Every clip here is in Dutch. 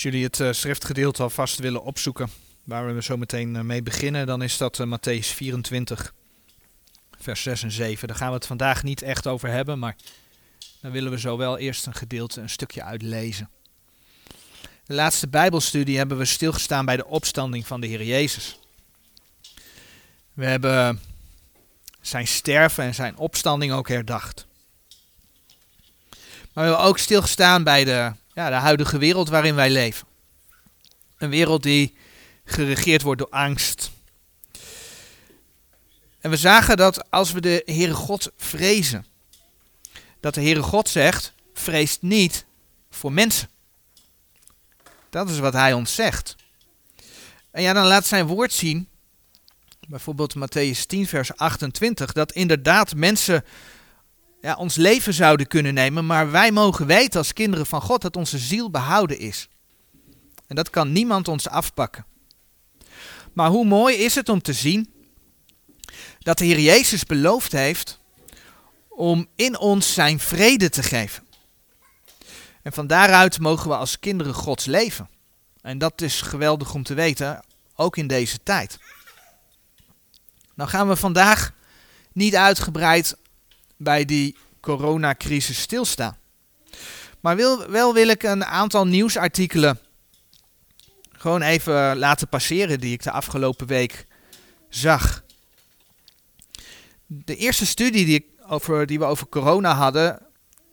Als jullie het uh, schriftgedeelte alvast willen opzoeken, waar we zo meteen uh, mee beginnen, dan is dat uh, Matthäus 24, vers 6 en 7. Daar gaan we het vandaag niet echt over hebben, maar dan willen we zo wel eerst een gedeelte, een stukje uitlezen. De laatste Bijbelstudie hebben we stilgestaan bij de opstanding van de Heer Jezus. We hebben zijn sterven en zijn opstanding ook herdacht. Maar we hebben ook stilgestaan bij de, de huidige wereld waarin wij leven. Een wereld die geregeerd wordt door angst. En we zagen dat als we de Heere God vrezen, dat de Heere God zegt, vreest niet voor mensen. Dat is wat hij ons zegt. En ja, dan laat zijn woord zien, bijvoorbeeld Matthäus 10, vers 28, dat inderdaad mensen ja, ons leven zouden kunnen nemen, maar wij mogen weten als kinderen van God dat onze ziel behouden is. En dat kan niemand ons afpakken. Maar hoe mooi is het om te zien dat de Heer Jezus beloofd heeft om in ons zijn vrede te geven. En van daaruit mogen we als kinderen Gods leven. En dat is geweldig om te weten, ook in deze tijd. Nou gaan we vandaag niet uitgebreid bij die coronacrisis stilstaan. Maar wil, wel wil ik een aantal nieuwsartikelen gewoon even laten passeren die ik de afgelopen week zag. De eerste studie die, ik over, die we over corona hadden,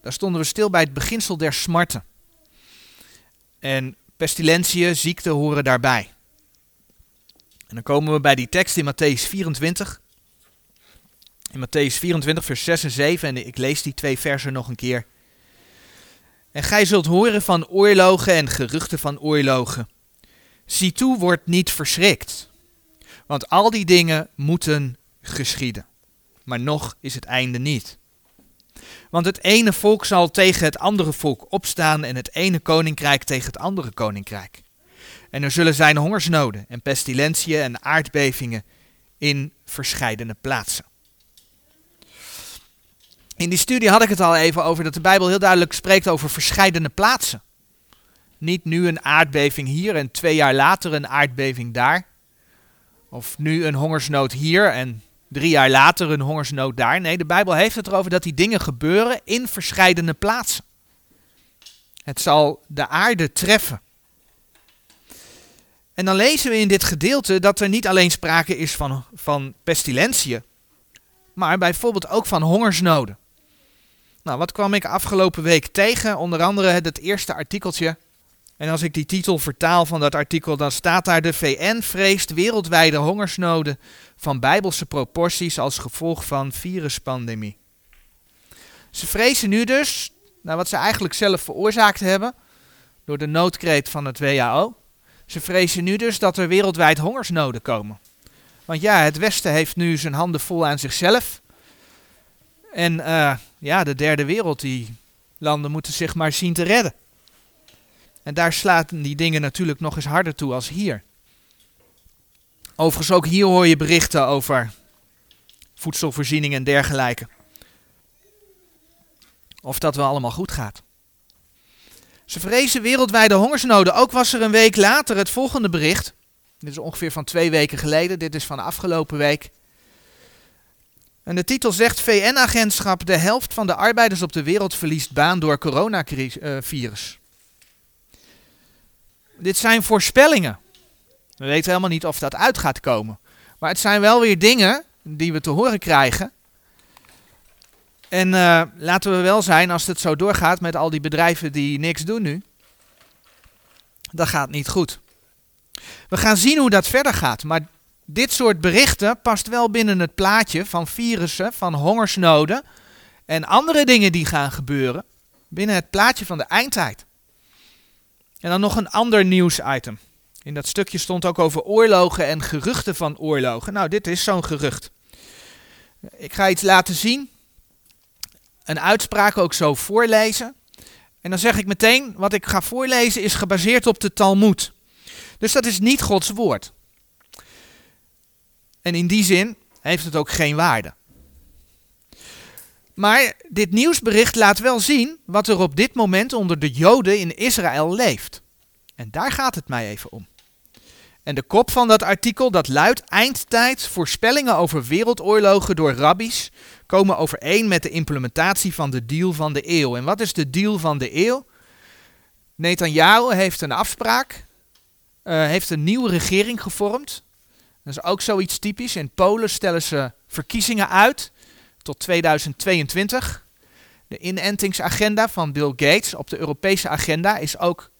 daar stonden we stil bij het beginsel der smarten. En pestilentiën, ziekte horen daarbij. En dan komen we bij die tekst in Matthäus 24. In Matthäus 24, vers 6 en 7, en ik lees die twee versen nog een keer. En gij zult horen van oorlogen en geruchten van oorlogen. Zie toe, word niet verschrikt. Want al die dingen moeten geschieden. Maar nog is het einde niet. Want het ene volk zal tegen het andere volk opstaan en het ene koninkrijk tegen het andere koninkrijk. En er zullen zijn hongersnoden en pestilentiën en aardbevingen in verscheidene plaatsen. In die studie had ik het al even over dat de Bijbel heel duidelijk spreekt over verscheidene plaatsen. Niet nu een aardbeving hier en twee jaar later een aardbeving daar. Of nu een hongersnood hier en drie jaar later een hongersnood daar. Nee, de Bijbel heeft het erover dat die dingen gebeuren in verscheidene plaatsen. Het zal de aarde treffen. En dan lezen we in dit gedeelte dat er niet alleen sprake is van, van pestilentiën, maar bijvoorbeeld ook van hongersnoden. Nou, wat kwam ik afgelopen week tegen? Onder andere het eerste artikeltje. En als ik die titel vertaal van dat artikel, dan staat daar: De VN vreest wereldwijde hongersnoden van bijbelse proporties als gevolg van viruspandemie. Ze vrezen nu dus, nou wat ze eigenlijk zelf veroorzaakt hebben, door de noodkreet van het WHO. Ze vrezen nu dus dat er wereldwijd hongersnoden komen. Want ja, het Westen heeft nu zijn handen vol aan zichzelf. En uh, ja, de derde wereld, die landen moeten zich maar zien te redden. En daar slaat die dingen natuurlijk nog eens harder toe als hier. Overigens ook hier hoor je berichten over voedselvoorziening en dergelijke. Of dat wel allemaal goed gaat. Ze vrezen wereldwijde hongersnoden. Ook was er een week later het volgende bericht. Dit is ongeveer van twee weken geleden. Dit is van de afgelopen week. En de titel zegt: VN-agentschap, de helft van de arbeiders op de wereld verliest baan door coronavirus. Dit zijn voorspellingen. We weten helemaal niet of dat uit gaat komen. Maar het zijn wel weer dingen die we te horen krijgen. En uh, laten we wel zijn, als het zo doorgaat met al die bedrijven die niks doen nu, dat gaat niet goed. We gaan zien hoe dat verder gaat. Maar dit soort berichten past wel binnen het plaatje van virussen, van hongersnoden en andere dingen die gaan gebeuren. Binnen het plaatje van de eindtijd. En dan nog een ander nieuwsitem. In dat stukje stond ook over oorlogen en geruchten van oorlogen. Nou, dit is zo'n gerucht. Ik ga iets laten zien. Een uitspraak ook zo voorlezen. En dan zeg ik meteen, wat ik ga voorlezen is gebaseerd op de Talmud. Dus dat is niet Gods woord. En in die zin heeft het ook geen waarde. Maar dit nieuwsbericht laat wel zien wat er op dit moment onder de Joden in Israël leeft. En daar gaat het mij even om. En de kop van dat artikel dat luidt eindtijd voorspellingen over wereldoorlogen door rabbies komen overeen met de implementatie van de deal van de eeuw. En wat is de deal van de eeuw? Netanyahu heeft een afspraak, uh, heeft een nieuwe regering gevormd. Dat is ook zoiets typisch. In Polen stellen ze verkiezingen uit tot 2022. De inentingsagenda van Bill Gates op de Europese agenda is ook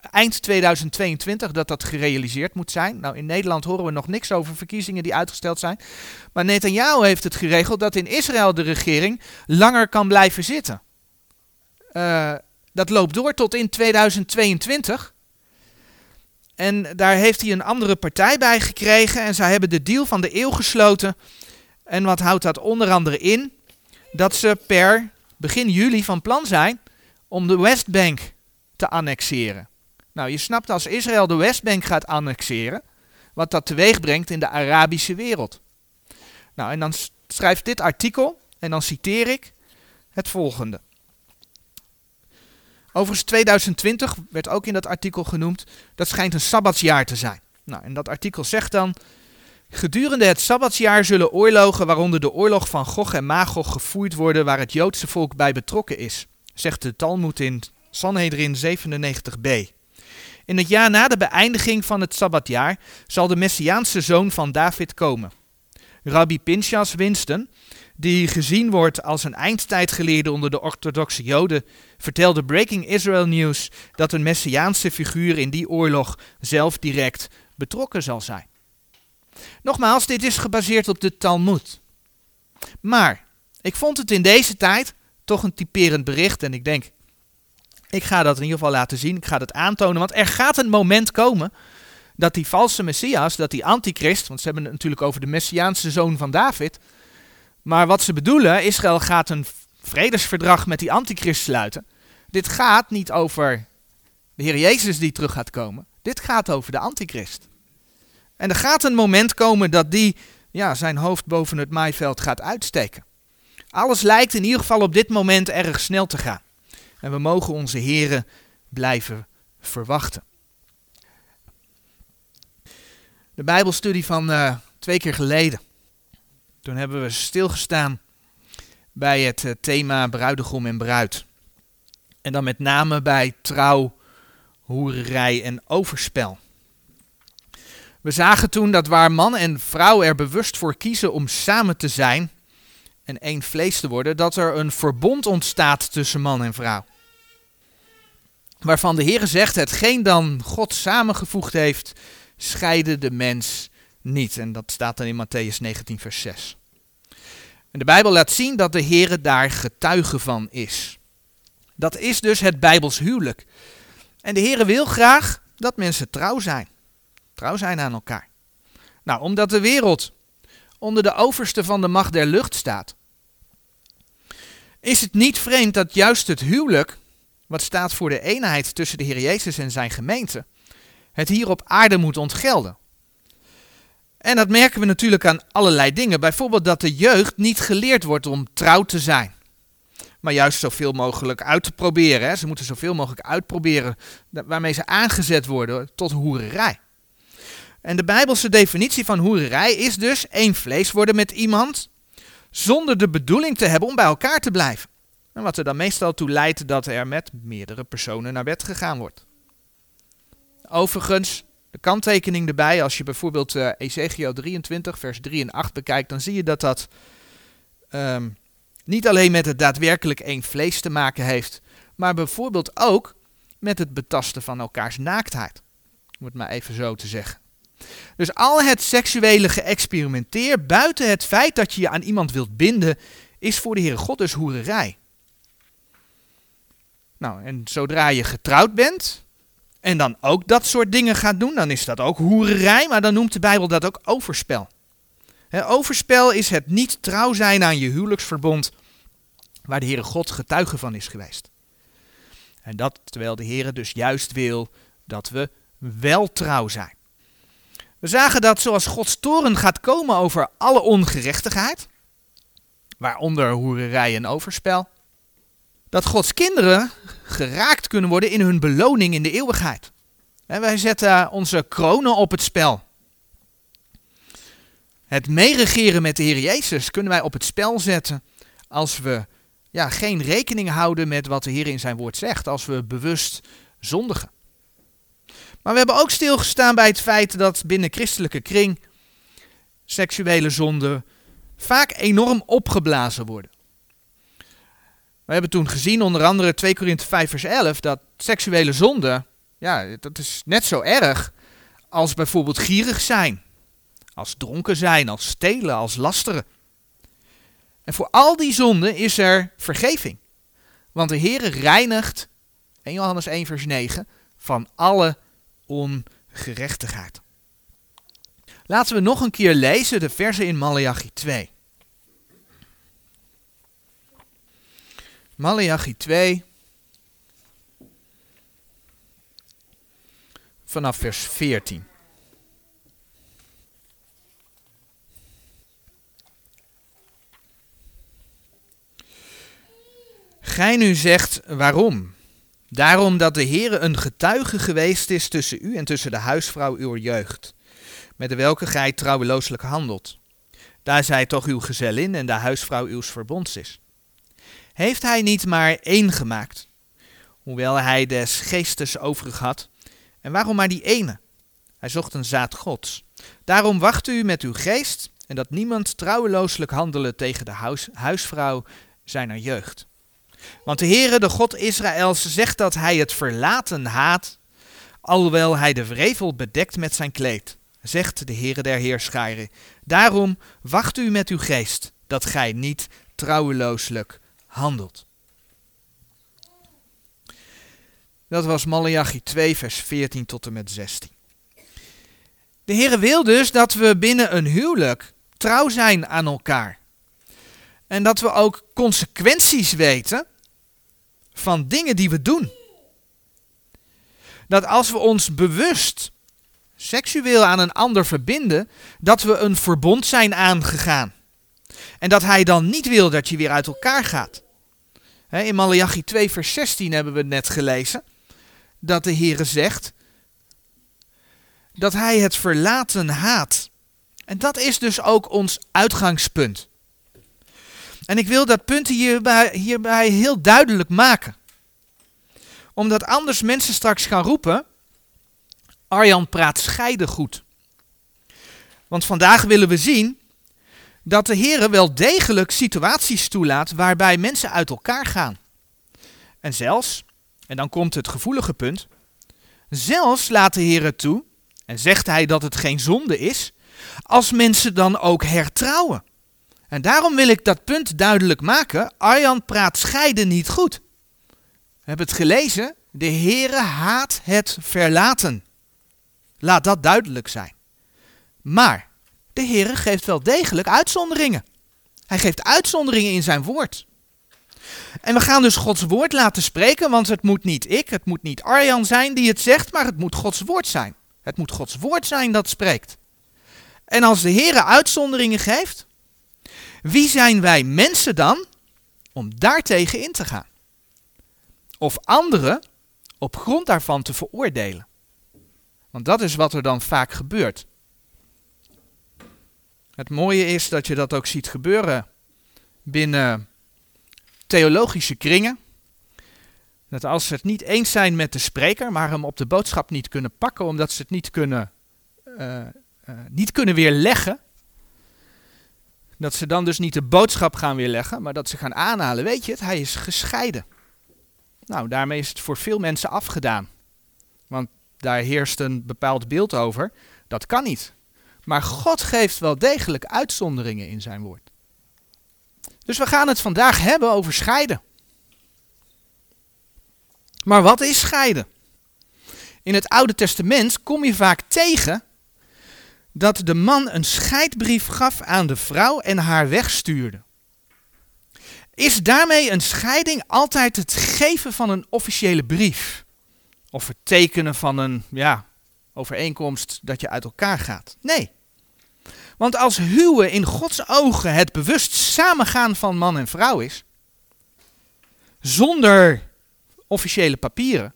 eind 2022 dat dat gerealiseerd moet zijn. Nou, in Nederland horen we nog niks over verkiezingen die uitgesteld zijn. Maar Netanyahu heeft het geregeld dat in Israël de regering langer kan blijven zitten. Uh, dat loopt door tot in 2022. En daar heeft hij een andere partij bij gekregen. En zij hebben de deal van de eeuw gesloten. En wat houdt dat onder andere in? Dat ze per begin juli van plan zijn om de Westbank te annexeren. Nou, je snapt als Israël de Westbank gaat annexeren, wat dat teweeg brengt in de Arabische wereld. Nou, en dan schrijft dit artikel, en dan citeer ik het volgende. Overigens 2020 werd ook in dat artikel genoemd, dat schijnt een sabbatsjaar te zijn. Nou, en dat artikel zegt dan, gedurende het sabbatsjaar zullen oorlogen, waaronder de oorlog van Gog en Magog, gevoerd worden waar het Joodse volk bij betrokken is, zegt de Talmud in Sanhedrin 97b. In het jaar na de beëindiging van het Sabbatjaar zal de Messiaanse zoon van David komen. Rabbi Pinchas Winston, die gezien wordt als een eindtijdgeleerde onder de orthodoxe Joden, vertelde Breaking Israel News dat een Messiaanse figuur in die oorlog zelf direct betrokken zal zijn. Nogmaals, dit is gebaseerd op de Talmud. Maar ik vond het in deze tijd toch een typerend bericht en ik denk, ik ga dat in ieder geval laten zien. Ik ga dat aantonen. Want er gaat een moment komen dat die valse Messias, dat die antichrist, want ze hebben het natuurlijk over de Messiaanse zoon van David. Maar wat ze bedoelen, Israël gaat een vredesverdrag met die antichrist sluiten. Dit gaat niet over de Heer Jezus die terug gaat komen. Dit gaat over de antichrist. En er gaat een moment komen dat die ja, zijn hoofd boven het maaiveld gaat uitsteken. Alles lijkt in ieder geval op dit moment erg snel te gaan. En we mogen onze heren blijven verwachten. De Bijbelstudie van uh, twee keer geleden. Toen hebben we stilgestaan bij het uh, thema bruidegom en bruid. En dan met name bij trouw, hoererij en overspel. We zagen toen dat waar man en vrouw er bewust voor kiezen om samen te zijn en één vlees te worden, dat er een verbond ontstaat tussen man en vrouw waarvan de Heer zegt, hetgeen dan God samengevoegd heeft, scheide de mens niet. En dat staat dan in Matthäus 19, vers 6. En de Bijbel laat zien dat de Heer daar getuige van is. Dat is dus het Bijbels huwelijk. En de Heer wil graag dat mensen trouw zijn. Trouw zijn aan elkaar. Nou, omdat de wereld onder de overste van de macht der lucht staat, is het niet vreemd dat juist het huwelijk wat staat voor de eenheid tussen de Heer Jezus en zijn gemeente, het hier op aarde moet ontgelden. En dat merken we natuurlijk aan allerlei dingen. Bijvoorbeeld dat de jeugd niet geleerd wordt om trouw te zijn. Maar juist zoveel mogelijk uit te proberen. Hè. Ze moeten zoveel mogelijk uitproberen waarmee ze aangezet worden tot hoererij. En de Bijbelse definitie van hoererij is dus één vlees worden met iemand zonder de bedoeling te hebben om bij elkaar te blijven. En wat er dan meestal toe leidt dat er met meerdere personen naar bed gegaan wordt. Overigens, de kanttekening erbij, als je bijvoorbeeld uh, Ezekiel 23, vers 3 en 8 bekijkt, dan zie je dat dat um, niet alleen met het daadwerkelijk één vlees te maken heeft, maar bijvoorbeeld ook met het betasten van elkaars naaktheid. Om het maar even zo te zeggen. Dus al het seksuele geëxperimenteer buiten het feit dat je je aan iemand wilt binden, is voor de Heere God dus hoererij. Nou, en zodra je getrouwd bent en dan ook dat soort dingen gaat doen, dan is dat ook hoererij, maar dan noemt de Bijbel dat ook overspel. overspel is het niet trouw zijn aan je huwelijksverbond, waar de Heere God getuige van is geweest. En dat terwijl de Heere dus juist wil dat we wel trouw zijn. We zagen dat zoals Gods toren gaat komen over alle ongerechtigheid, waaronder hoererij en overspel, dat Gods kinderen geraakt kunnen worden in hun beloning in de eeuwigheid. En wij zetten onze kronen op het spel. Het meeregeren met de Heer Jezus kunnen wij op het spel zetten als we ja, geen rekening houden met wat de Heer in zijn woord zegt, als we bewust zondigen. Maar we hebben ook stilgestaan bij het feit dat binnen christelijke kring seksuele zonden vaak enorm opgeblazen worden. We hebben toen gezien, onder andere 2 Korinthe 5 vers 11, dat seksuele zonde, ja, dat is net zo erg als bijvoorbeeld gierig zijn, als dronken zijn, als stelen, als lasteren. En voor al die zonden is er vergeving. Want de Heere reinigt, 1 Johannes 1 vers 9, van alle ongerechtigheid. Laten we nog een keer lezen de versen in Malachi 2. Malachi 2. Vanaf vers 14. Gij nu zegt waarom? Daarom dat de Heere een getuige geweest is tussen u en tussen de huisvrouw uw jeugd, met de welke gij trouwelooselijk handelt. Daar zij toch uw gezellin en de huisvrouw uws verbonds is. Heeft hij niet maar één gemaakt, hoewel hij des geestes overig had? En waarom maar die ene? Hij zocht een zaad gods. Daarom wacht u met uw geest en dat niemand trouwelooselijk handelen tegen de huis, huisvrouw zijner jeugd. Want de Heere, de God Israëls, zegt dat hij het verlaten haat, alhoewel hij de wrevel bedekt met zijn kleed, zegt de Heere der Heerscharen. Daarom wacht u met uw geest, dat gij niet trouwelooselijk handelt. Dat was Malachi 2, vers 14 tot en met 16. De Heere wil dus dat we binnen een huwelijk trouw zijn aan elkaar. En dat we ook consequenties weten van dingen die we doen. Dat als we ons bewust seksueel aan een ander verbinden, dat we een verbond zijn aangegaan. En dat hij dan niet wil dat je weer uit elkaar gaat. in Malachi 2 vers 16 hebben we net gelezen dat de Heere zegt dat hij het verlaten haat. En dat is dus ook ons uitgangspunt. En ik wil dat punt hierbij, hierbij heel duidelijk maken. Omdat anders mensen straks gaan roepen, Arjan praat scheiden goed. Want vandaag willen we zien dat de Heer wel degelijk situaties toelaat waarbij mensen uit elkaar gaan. En zelfs, en dan komt het gevoelige punt, zelfs laat de Heer het toe, en zegt hij dat het geen zonde is, als mensen dan ook hertrouwen. En daarom wil ik dat punt duidelijk maken. Arjan praat scheiden niet goed. We hebben het gelezen. De Heere haat het verlaten. Laat dat duidelijk zijn. Maar de Heere geeft wel degelijk uitzonderingen. Hij geeft uitzonderingen in zijn woord. En we gaan dus Gods woord laten spreken, want het moet niet ik, het moet niet Arjan zijn die het zegt, maar het moet Gods woord zijn. Het moet Gods woord zijn dat spreekt. En als de Heere uitzonderingen geeft, wie zijn wij mensen dan om daartegen in te gaan? Of anderen op grond daarvan te veroordelen? Want dat is wat er dan vaak gebeurt. Het mooie is dat je dat ook ziet gebeuren binnen theologische kringen. Dat als ze het niet eens zijn met de spreker, maar hem op de boodschap niet kunnen pakken, omdat ze het niet kunnen, uh, uh, niet kunnen weerleggen, dat ze dan dus niet de boodschap gaan weerleggen, maar dat ze gaan aanhalen. Weet je het, hij is gescheiden. Nou, daarmee is het voor veel mensen afgedaan. Want daar heerst een bepaald beeld over. Dat kan niet. Maar God geeft wel degelijk uitzonderingen in zijn woord. Dus we gaan het vandaag hebben over scheiden. Maar wat is scheiden? In het Oude Testament kom je vaak tegen dat de man een scheidbrief gaf aan de vrouw en haar wegstuurde. Is daarmee een scheiding altijd het geven van een officiële brief? Of het tekenen van een ja, overeenkomst dat je uit elkaar gaat? Nee. Want als huwen in Gods ogen het bewust samengaan van man en vrouw is, zonder officiële papieren,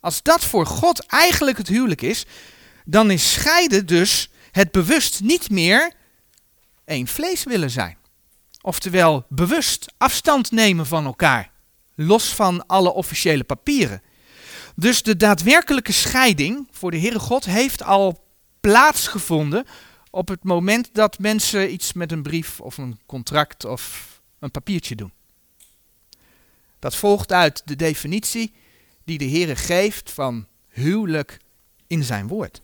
Als dat voor God eigenlijk het huwelijk is, dan is scheiden dus het bewust niet meer één vlees willen zijn. Oftewel bewust afstand nemen van elkaar, los van alle officiële papieren. Dus de daadwerkelijke scheiding voor de Heere God heeft al plaatsgevonden op het moment dat mensen iets met een brief of een contract of een papiertje doen. Dat volgt uit de definitie die de Heere geeft van huwelijk in zijn woord.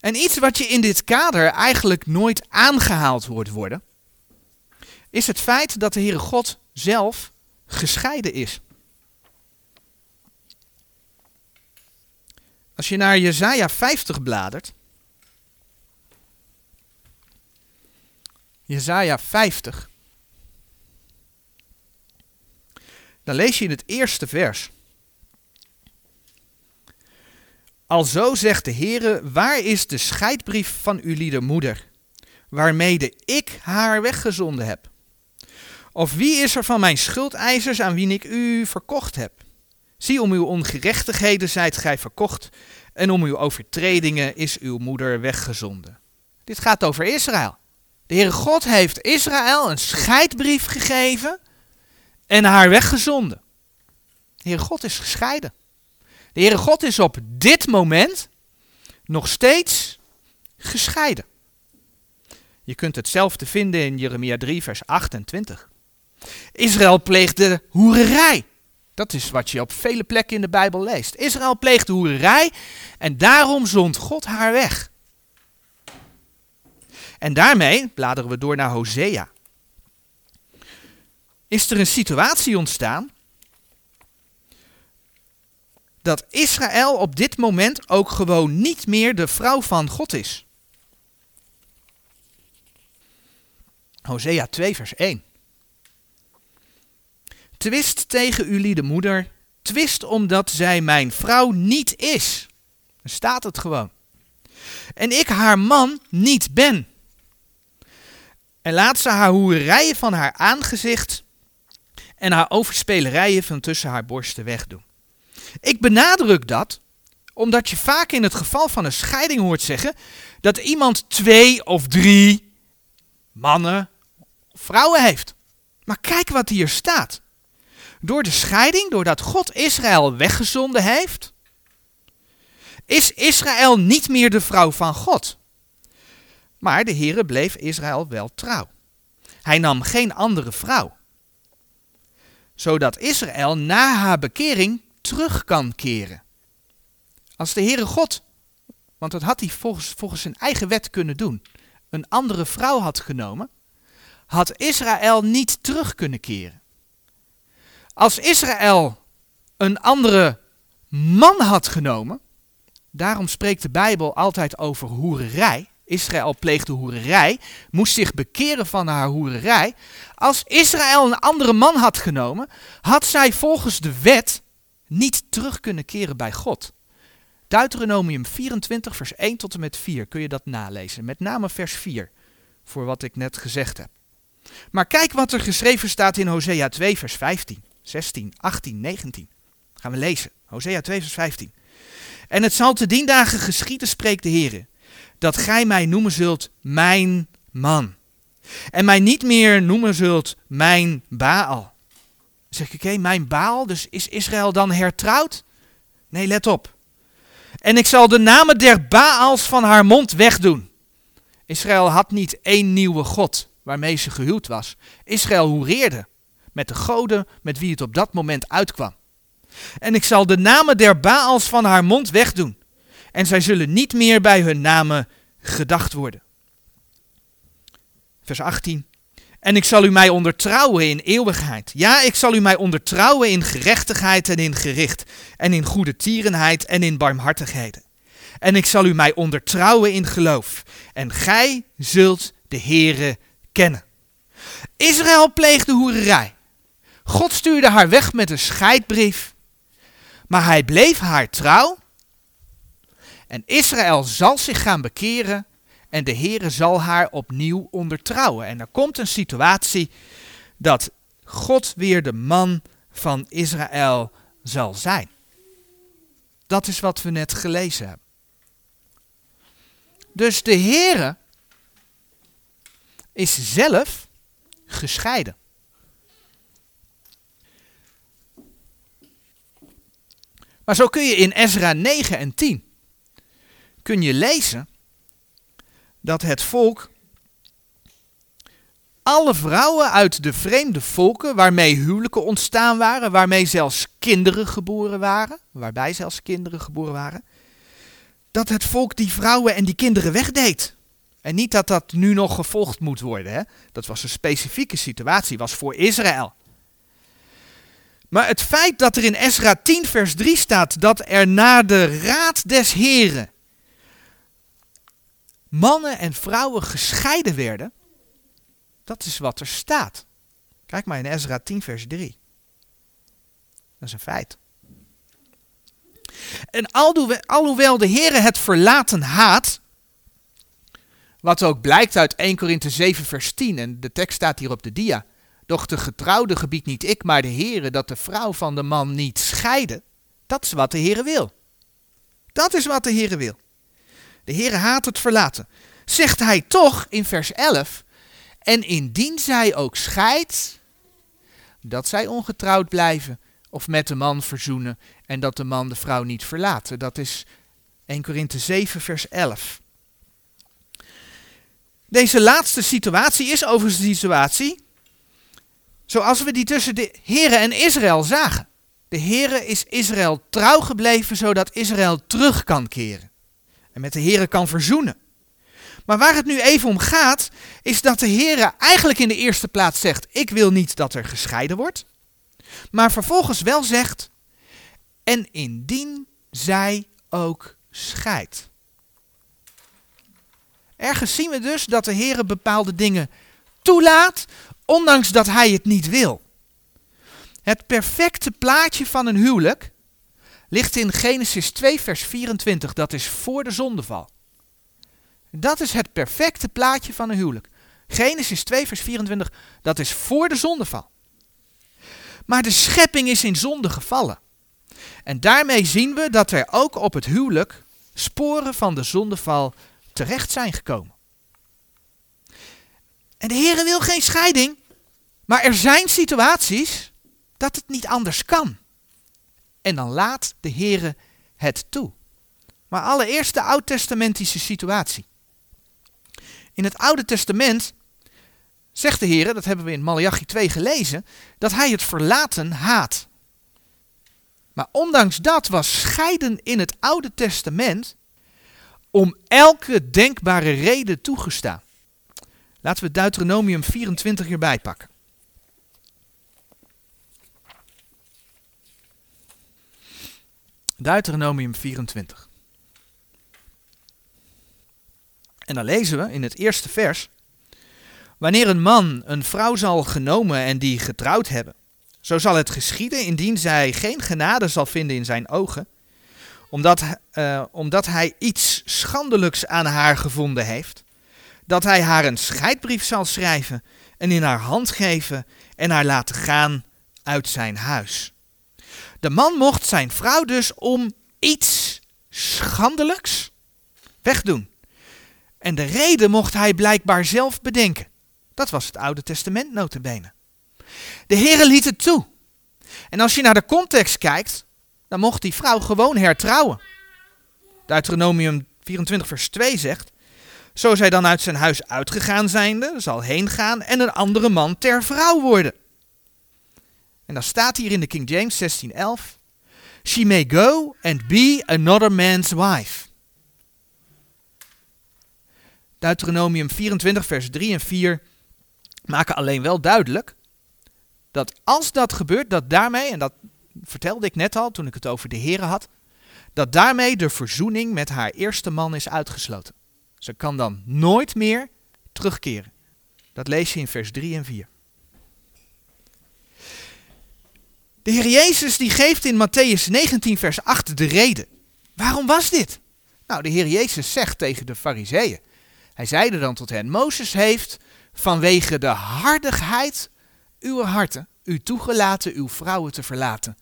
En iets wat je in dit kader eigenlijk nooit aangehaald hoort worden, is het feit dat de Heere God zelf gescheiden is. Als je naar Jesaja 50 bladert, Jesaja 50, dan lees je in het eerste vers. Alzo zegt de Heere, waar is de scheidbrief van uw liede moeder, waarmede ik haar weggezonden heb? Of wie is er van mijn schuldeisers aan wie ik u verkocht heb? Zie, om uw ongerechtigheden zijt gij verkocht, en om uw overtredingen is uw moeder weggezonden. Dit gaat over Israël. De Heere God heeft Israël een scheidbrief gegeven en haar weggezonden. De Heere God is gescheiden. De Heere God is op dit moment nog steeds gescheiden. Je kunt hetzelfde vinden in Jeremia 3, vers 28. Israël pleegde hoererij. Dat is wat je op vele plekken in de Bijbel leest. Israël pleegde hoererij en daarom zond God haar weg. En daarmee bladeren we door naar Hosea. Is er een situatie ontstaan dat Israël op dit moment ook gewoon niet meer de vrouw van God is? Hosea 2, vers 1. Twist tegen uw liede moeder, twist omdat zij mijn vrouw niet is. Dan staat het gewoon. En ik haar man niet ben. En laat ze haar hoerijen van haar aangezicht en haar overspelerijen van tussen haar borsten wegdoen. Ik benadruk dat omdat je vaak in het geval van een scheiding hoort zeggen dat iemand twee of drie mannen of vrouwen heeft. Maar kijk wat hier staat. Door de scheiding, doordat God Israël weggezonden heeft, is Israël niet meer de vrouw van God. Maar de Heere bleef Israël wel trouw. Hij nam geen andere vrouw. Zodat Israël na haar bekering terug kan keren. Als de Heere God, want dat had hij volgens, volgens zijn eigen wet kunnen doen, een andere vrouw had genomen, had Israël niet terug kunnen keren. Als Israël een andere man had genomen, daarom spreekt de Bijbel altijd over hoererij. Israël pleegde hoererij, moest zich bekeren van haar hoererij. Als Israël een andere man had genomen, had zij volgens de wet niet terug kunnen keren bij God. Deuteronomium 24, vers 1 tot en met 4 kun je dat nalezen. Met name vers 4, voor wat ik net gezegd heb. Maar kijk wat er geschreven staat in Hosea 2, vers 15, 16, 18, 19. Gaan we lezen. Hosea 2, vers 15. En het zal te dien dagen geschieden, spreekt de Heer, dat gij mij noemen zult mijn man. En mij niet meer noemen zult mijn Baal. Dan zeg ik, oké, mijn Baal, dus is Israël dan hertrouwd? Nee, let op. En ik zal de namen der Baals van haar mond wegdoen. Israël had niet één nieuwe God waarmee ze gehuwd was. Israël hoereerde met de goden met wie het op dat moment uitkwam. En ik zal de namen der Baals van haar mond wegdoen. En zij zullen niet meer bij hun namen gedacht worden. Vers 18. En ik zal u mij ondertrouwen in eeuwigheid. Ja, ik zal u mij ondertrouwen in gerechtigheid en in gericht. En in goede tierenheid en in barmhartigheden. En ik zal u mij ondertrouwen in geloof. En gij zult de Heere kennen. Israël pleegde hoererij. God stuurde haar weg met een scheidbrief. Maar hij bleef haar trouw. En Israël zal zich gaan bekeren. En de Heere zal haar opnieuw ondertrouwen. En er komt een situatie dat God weer de man van Israël zal zijn. Dat is wat we net gelezen hebben. Dus de Heere is zelf gescheiden. Maar zo kun je in Ezra 9 en 10 kun je lezen dat het volk alle vrouwen uit de vreemde volken waarmee huwelijken ontstaan waren, waarmee zelfs kinderen geboren waren, waarbij zelfs kinderen geboren waren, dat het volk die vrouwen en die kinderen wegdeed. En niet dat dat nu nog gevolgd moet worden. Hè? Dat was een specifieke situatie, was voor Israël. Maar het feit dat er in Esra 10 vers 3 staat dat er naar de raad des heren mannen en vrouwen gescheiden werden, dat is wat er staat. Kijk maar in Ezra 10 vers 3. Dat is een feit. En alhoewel de Heere het verlaten haat, wat ook blijkt uit 1 Korinthe 7 vers 10, en de tekst staat hier op de dia, doch de getrouwde gebied niet ik, maar de Heere, dat de vrouw van de man niet scheiden, dat is wat de Heere wil. Dat is wat de Heere wil. De Heere haat het verlaten. Zegt hij toch in vers 11, en indien zij ook scheidt, dat zij ongetrouwd blijven of met de man verzoenen en dat de man de vrouw niet verlaten. Dat is 1 Korinthe 7 vers 11. Deze laatste situatie is overigens de situatie zoals we die tussen de Here en Israël zagen. De Here is Israël trouw gebleven zodat Israël terug kan keren en met de Here kan verzoenen. Maar waar het nu even om gaat, is dat de Heer eigenlijk in de eerste plaats zegt: Ik wil niet dat er gescheiden wordt. Maar vervolgens wel zegt: En indien zij ook scheidt. Ergens zien we dus dat de Heer bepaalde dingen toelaat, ondanks dat hij het niet wil. Het perfecte plaatje van een huwelijk ligt in Genesis 2, vers 24. Dat is voor de zondeval. Dat is het perfecte plaatje van een huwelijk. Genesis 2, vers 24, dat is voor de zondeval. Maar de schepping is in zonde gevallen. En daarmee zien we dat er ook op het huwelijk sporen van de zondeval terecht zijn gekomen. En de Heer wil geen scheiding, maar er zijn situaties dat het niet anders kan. En dan laat de Heer het toe. Maar allereerst de oud-testamentische situatie. In het Oude Testament zegt de Heer, dat hebben we in Malachi 2 gelezen, dat hij het verlaten haat. Maar ondanks dat was scheiden in het Oude Testament om elke denkbare reden toegestaan. Laten we Deuteronomium 24 hierbij pakken. Deuteronomium 24. En dan lezen we in het eerste vers. Wanneer een man een vrouw zal genomen en die getrouwd hebben, zo zal het geschieden indien zij geen genade zal vinden in zijn ogen, omdat, uh, omdat hij iets schandelijks aan haar gevonden heeft, dat hij haar een scheidbrief zal schrijven en in haar hand geven en haar laten gaan uit zijn huis. De man mocht zijn vrouw dus om iets schandelijks wegdoen. En de reden mocht hij blijkbaar zelf bedenken. Dat was het Oude Testament notabene. De Heere liet het toe. En als je naar de context kijkt, dan mocht die vrouw gewoon hertrouwen. Deuteronomium 24 vers 2 zegt, zo zij dan uit zijn huis uitgegaan zijnde, zal heen gaan en een andere man ter vrouw worden. En dan staat hier in de King James 1611, She may go and be another man's wife. Deuteronomium 24, vers 3 en 4 maken alleen wel duidelijk dat als dat gebeurt, dat daarmee, en dat vertelde ik net al toen ik het over de heren had, dat daarmee de verzoening met haar eerste man is uitgesloten. Ze kan dan nooit meer terugkeren. Dat lees je in vers 3 en 4. De Heer Jezus die geeft in Matthäus 19 vers 8 de reden. Waarom was dit? Nou, de Heer Jezus zegt tegen de Fariseeën: hij zeide dan tot hen, Mozes heeft vanwege de hardigheid uw harten u toegelaten uw vrouwen te verlaten.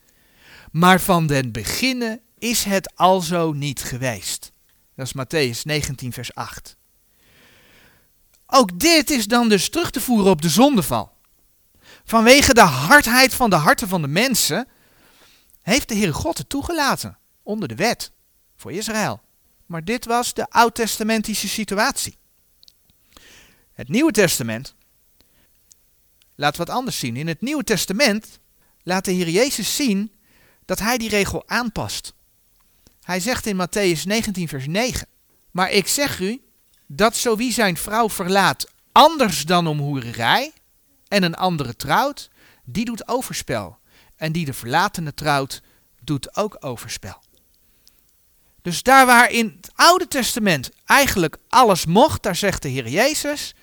Maar van den beginnen is het alzo niet geweest. Dat is Matthäus 19, vers 8. Ook dit is dan dus terug te voeren op de zondeval. Vanwege de hardheid van de harten van de mensen heeft de Heere God het toegelaten onder de wet voor Israël. Maar dit was de oud-testamentische situatie. Het Nieuwe Testament laat wat anders zien. In het Nieuwe Testament laat de Heer Jezus zien dat hij die regel aanpast. Hij zegt in Matthäus 19, vers 9: Maar ik zeg u dat zo wie zijn vrouw verlaat anders dan om hoererij en een andere trouwt, die doet overspel. En die de verlatene trouwt, doet ook overspel. Dus daar waar in het Oude Testament eigenlijk alles mocht, daar zegt de Heer Jezus,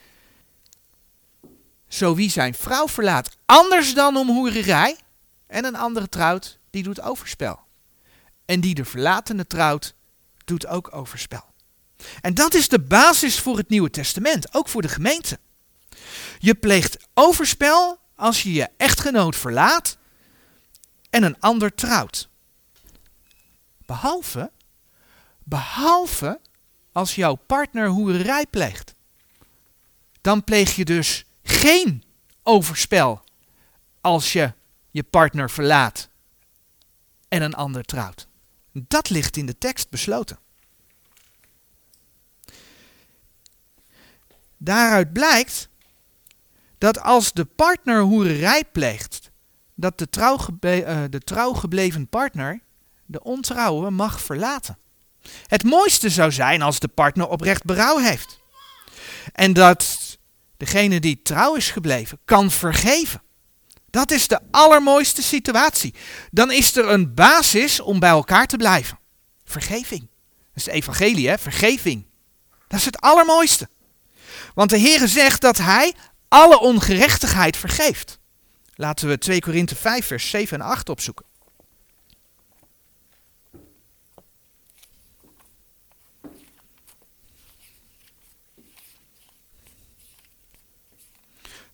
zo wie zijn vrouw verlaat anders dan om hoererij en een andere trouwt, die doet overspel. En die de verlatene trouwt, doet ook overspel. En dat is de basis voor het Nieuwe Testament, ook voor de gemeente. Je pleegt overspel als je je echtgenoot verlaat en een ander trouwt. Behalve, behalve als jouw partner hoererij pleegt. Dan pleeg je dus geen overspel als je je partner verlaat en een ander trouwt. Dat ligt in de tekst besloten. Daaruit blijkt dat als de partner hoererij pleegt, dat de uh, de trouw gebleven partner de ontrouwe mag verlaten. Het mooiste zou zijn als de partner oprecht berouw heeft. En dat degene die trouw is gebleven kan vergeven. Dat is de allermooiste situatie. Dan is er een basis om bij elkaar te blijven. Vergeving. Dat is de evangelie, hè? Vergeving. Dat is het allermooiste. Want de Heere zegt dat Hij alle ongerechtigheid vergeeft. Laten we 2 Korinthe 5, vers 7 en 8 opzoeken.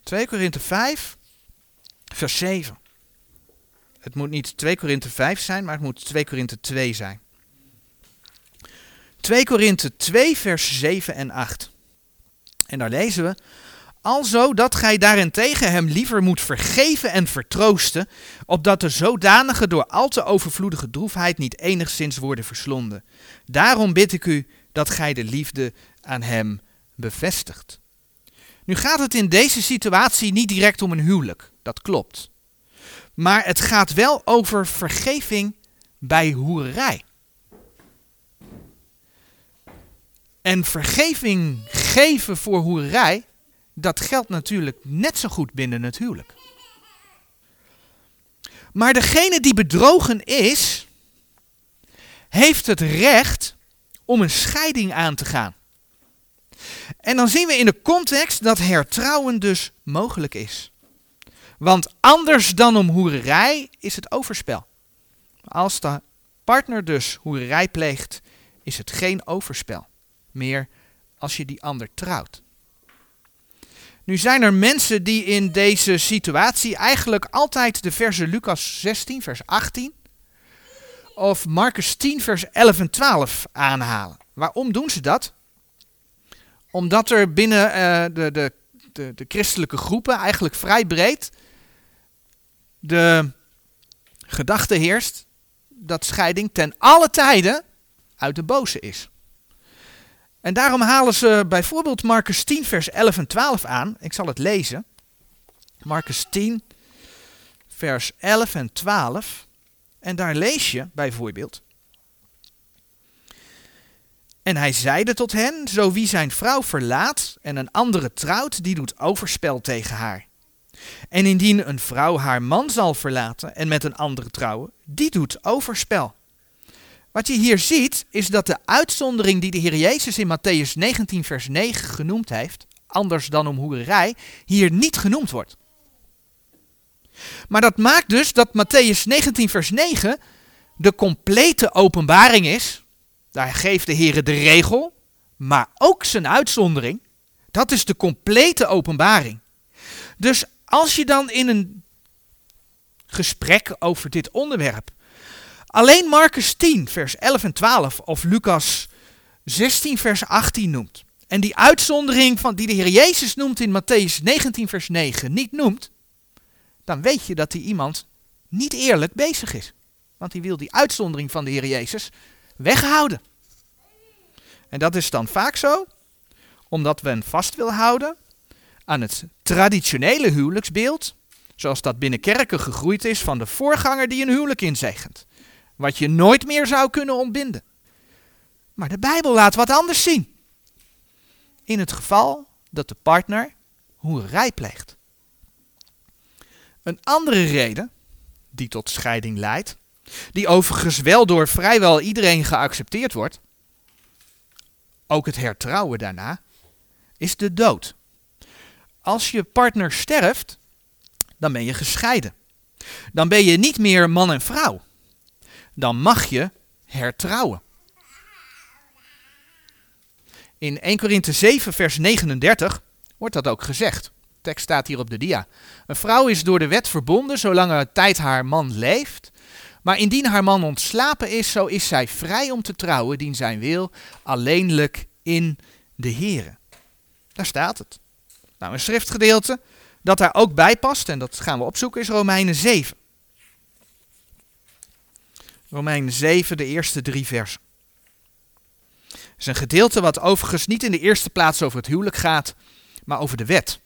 2 Korinthe 5, vers 7. Het moet niet 2 Korinthe 5 zijn, maar het moet 2 Korinthe 2 zijn. 2 Korinthe 2, vers 7 en 8. En daar lezen we. Alzo dat gij daarentegen hem liever moet vergeven en vertroosten, opdat de zodanige door al te overvloedige droefheid niet enigszins worden verslonden. Daarom bid ik u dat gij de liefde aan hem bevestigt. Nu gaat het in deze situatie niet direct om een huwelijk, dat klopt. Maar het gaat wel over vergeving bij hoerij. En vergeving geven voor hoerij, dat geldt natuurlijk net zo goed binnen het huwelijk. Maar degene die bedrogen is, heeft het recht om een scheiding aan te gaan. En dan zien we in de context dat hertrouwen dus mogelijk is. Want anders dan om hoererij is het overspel. Als de partner dus hoererij pleegt, is het geen overspel meer als je die ander trouwt. Nu zijn er mensen die in deze situatie eigenlijk altijd de versen Lucas 16, vers 18 of Marcus 10, vers 11 en 12 aanhalen. Waarom doen ze dat? Omdat er binnen uh, de, de, de, de christelijke groepen eigenlijk vrij breed de gedachte heerst dat scheiding ten alle tijden uit de boze is. En daarom halen ze bijvoorbeeld Marcus 10, vers 11 en 12 aan. Ik zal het lezen. Marcus 10, vers 11 en 12. En daar lees je bijvoorbeeld. En hij zeide tot hen, zo wie zijn vrouw verlaat en een andere trouwt, die doet overspel tegen haar. En indien een vrouw haar man zal verlaten en met een andere trouwen, die doet overspel. Wat je hier ziet, is dat de uitzondering die de Heer Jezus in Matthäus 19, vers 9 genoemd heeft, anders dan om hoererij, hier niet genoemd wordt. Maar dat maakt dus dat Matthäus 19, vers 9 de complete openbaring is daar geeft de Heer de regel, maar ook zijn uitzondering. Dat is de complete openbaring. Dus als je dan in een gesprek over dit onderwerp alleen Marcus 10, vers 11 en 12 of Lucas 16, vers 18 noemt, en die uitzondering van, die de Heer Jezus noemt in Matthäus 19, vers 9 niet noemt, dan weet je dat die iemand niet eerlijk bezig is. Want hij wil die uitzondering van de Heer Jezus weghouden. En dat is dan vaak zo, omdat men vast wil houden aan het traditionele huwelijksbeeld, zoals dat binnen kerken gegroeid is van de voorganger die een huwelijk inzegent. Wat je nooit meer zou kunnen ontbinden. Maar de Bijbel laat wat anders zien. In het geval dat de partner hoerij pleegt. Een andere reden die tot scheiding leidt, die overigens wel door vrijwel iedereen geaccepteerd wordt, ook het hertrouwen daarna, is de dood. Als je partner sterft, dan ben je gescheiden. Dan ben je niet meer man en vrouw. Dan mag je hertrouwen. In 1 Korinthe 7, vers 39 wordt dat ook gezegd. De tekst staat hier op de dia. Een vrouw is door de wet verbonden zolang tijd haar man leeft. Maar indien haar man ontslapen is, zo is zij vrij om te trouwen, dien zijn wil, alleenlijk in de Here. Daar staat het. Nou, een schriftgedeelte dat daar ook bij past, en dat gaan we opzoeken, is Romeinen 7. Romeinen 7, de eerste drie versen. Het is een gedeelte wat overigens niet in de eerste plaats over het huwelijk gaat, maar over de wet.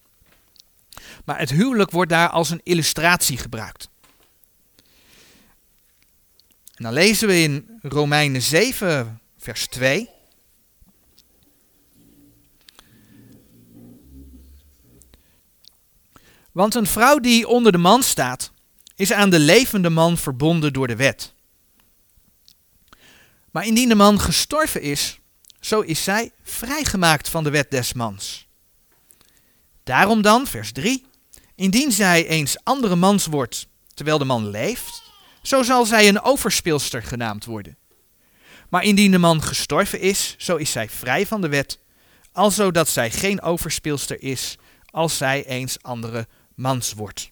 Maar het huwelijk wordt daar als een illustratie gebruikt. En dan lezen we in Romeinen 7, vers 2. Want een vrouw die onder de man staat, is aan de levende man verbonden door de wet. Maar indien de man gestorven is, zo is zij vrijgemaakt van de wet des mans. Daarom dan, vers 3, indien zij eens andere mans wordt terwijl de man leeft, zo zal zij een overspeelster genaamd worden. Maar indien de man gestorven is, zo is zij vrij van de wet, alzo dat zij geen overspeelster is, als zij eens andere mans wordt.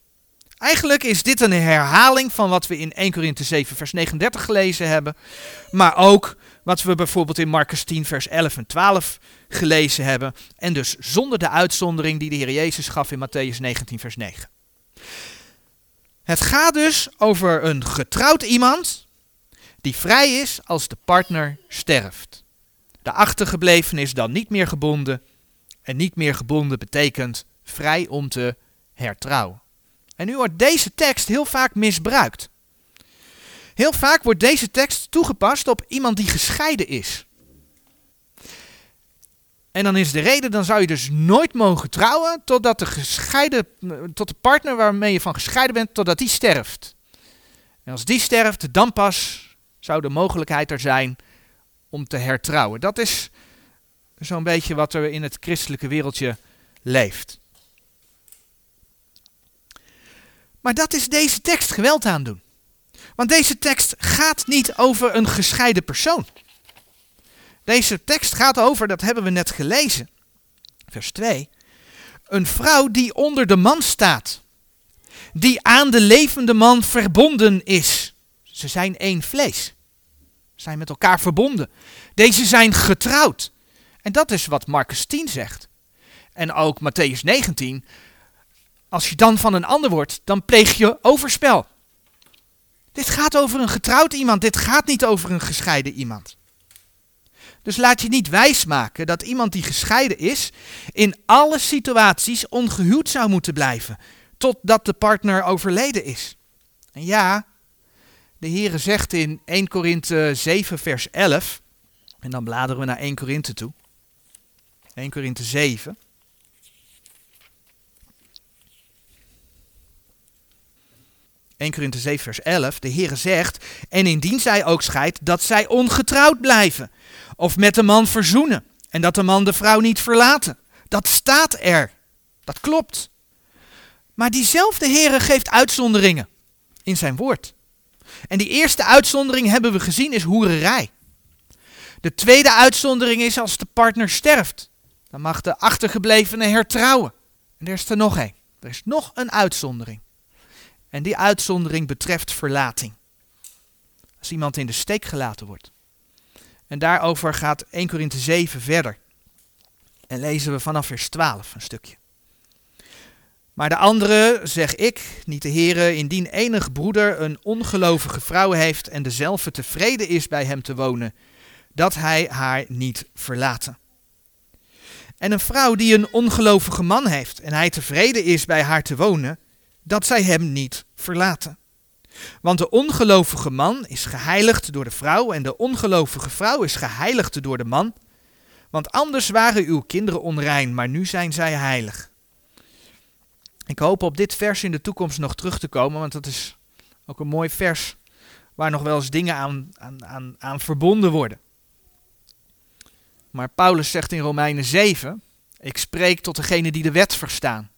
Eigenlijk is dit een herhaling van wat we in 1 Korinthe 7 vers 39 gelezen hebben, maar ook wat we bijvoorbeeld in Marcus 10 vers 11 en 12 gelezen hebben, en dus zonder de uitzondering die de Heer Jezus gaf in Matthäus 19 vers 9. Het gaat dus over een getrouwd iemand die vrij is als de partner sterft. De achtergebleven is dan niet meer gebonden en niet meer gebonden betekent vrij om te hertrouwen. En nu wordt deze tekst heel vaak misbruikt. Heel vaak wordt deze tekst toegepast op iemand die gescheiden is. En dan is de reden, dan zou je dus nooit mogen trouwen totdat de gescheiden, tot de partner waarmee je van gescheiden bent, totdat die sterft. En als die sterft, dan pas zou de mogelijkheid er zijn om te hertrouwen. Dat is zo'n beetje wat er in het christelijke wereldje leeft. Maar dat is deze tekst geweld aandoen. Want deze tekst gaat niet over een gescheiden persoon. Deze tekst gaat over, dat hebben we net gelezen, vers 2, een vrouw die onder de man staat, die aan de levende man verbonden is. Ze zijn één vlees. Zijn met elkaar verbonden. Deze zijn getrouwd. En dat is wat Marcus 10 zegt. En ook Matthäus 19. Als je dan van een ander wordt, dan pleeg je overspel. Dit gaat over een getrouwd iemand, dit gaat niet over een gescheiden iemand. Dus laat je niet wijsmaken dat iemand die gescheiden is, in alle situaties ongehuwd zou moeten blijven, totdat de partner overleden is. En ja, de Heere zegt in 1 Korinthe 7 vers 11, en dan bladeren we naar 1 Korinthe toe. 1 Korinthe 7. ...1 Korinthe 7 vers 11, de Heere zegt... ...en indien zij ook scheidt, dat zij ongetrouwd blijven of met de man verzoenen en dat de man de vrouw niet verlaten. Dat staat er. Dat klopt. Maar diezelfde Heere geeft uitzonderingen in zijn woord. En die eerste uitzondering hebben we gezien is hoererij. De tweede uitzondering is als de partner sterft. Dan mag de achtergeblevene hertrouwen. En er is er nog één. Er is nog een uitzondering. En die uitzondering betreft verlating. Als iemand in de steek gelaten wordt. En daarover gaat 1 Korinthe 7 verder. En lezen we vanaf vers 12 een stukje. Maar de andere, zeg ik, niet de heren, indien enig broeder een ongelovige vrouw heeft en dezelfde tevreden is bij hem te wonen, dat hij haar niet verlaten. En een vrouw die een ongelovige man heeft en hij tevreden is bij haar te wonen, dat zij hem niet verlaten. Want de ongelovige man is geheiligd door de vrouw en de ongelovige vrouw is geheiligd door de man. Want anders waren uw kinderen onrein, maar nu zijn zij heilig. Ik hoop op dit vers in de toekomst nog terug te komen, want dat is ook een mooi vers waar nog wel eens dingen aan, aan, aan, aan verbonden worden. Maar Paulus zegt in Romeinen 7, ik spreek tot degene die de wet verstaan.